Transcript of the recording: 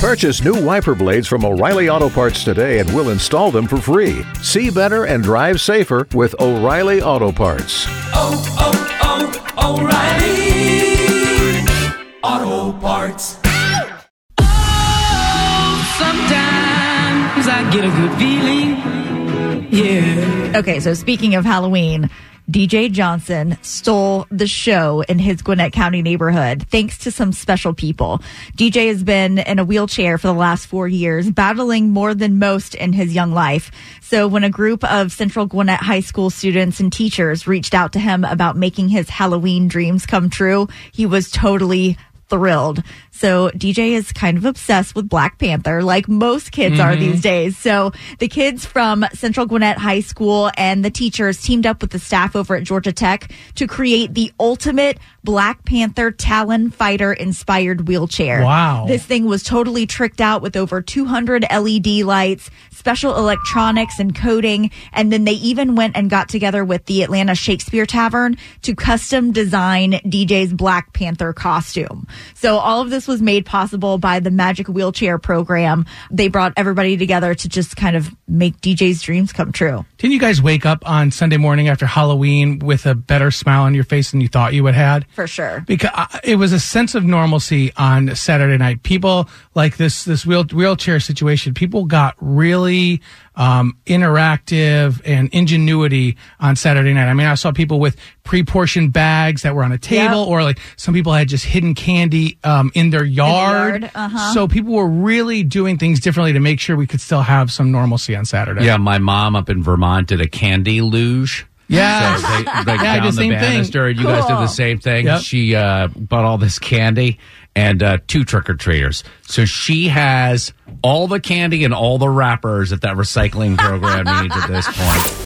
Purchase new wiper blades from O'Reilly Auto Parts today and we'll install them for free. See better and drive safer with O'Reilly Auto Parts. oh, oh, oh, O'Reilly Auto Parts. Oh, Sometimes I get a good feeling. Yeah. Okay, so speaking of Halloween, DJ Johnson stole the show in his Gwinnett County neighborhood thanks to some special people. DJ has been in a wheelchair for the last four years, battling more than most in his young life. So when a group of Central Gwinnett High School students and teachers reached out to him about making his Halloween dreams come true, he was totally thrilled. So DJ is kind of obsessed with Black Panther, like most kids are mm-hmm. these days. So the kids from Central Gwinnett High School and the teachers teamed up with the staff over at Georgia Tech to create the ultimate Black Panther Talon Fighter inspired wheelchair. Wow. This thing was totally tricked out with over 200 LED lights, special electronics and coding. And then they even went and got together with the Atlanta Shakespeare Tavern to custom design DJ's Black Panther costume. So all of this was made possible by the Magic Wheelchair program. They brought everybody together to just kind of make DJ's dreams come true. Didn't you guys wake up on Sunday morning after Halloween with a better smile on your face than you thought you would had? For sure. Because uh, it was a sense of normalcy on Saturday night. People like this this wheel, wheelchair situation. People got really um, interactive and ingenuity on Saturday night. I mean, I saw people with pre-portioned bags that were on a table, Yep. or like some people had just hidden candy um, in their yard. yard, uh-huh. So people were really doing things differently to make sure we could still have some normalcy on Saturday. Yeah, my mom up in Vermont did a candy luge. Yeah. So they, they Yeah, did down the the same thing. banister, and you guys did the same thing. Yep. She uh, bought all this candy and uh, two trick or treaters. So she has all the candy and all the wrappers that that recycling program needs at this point.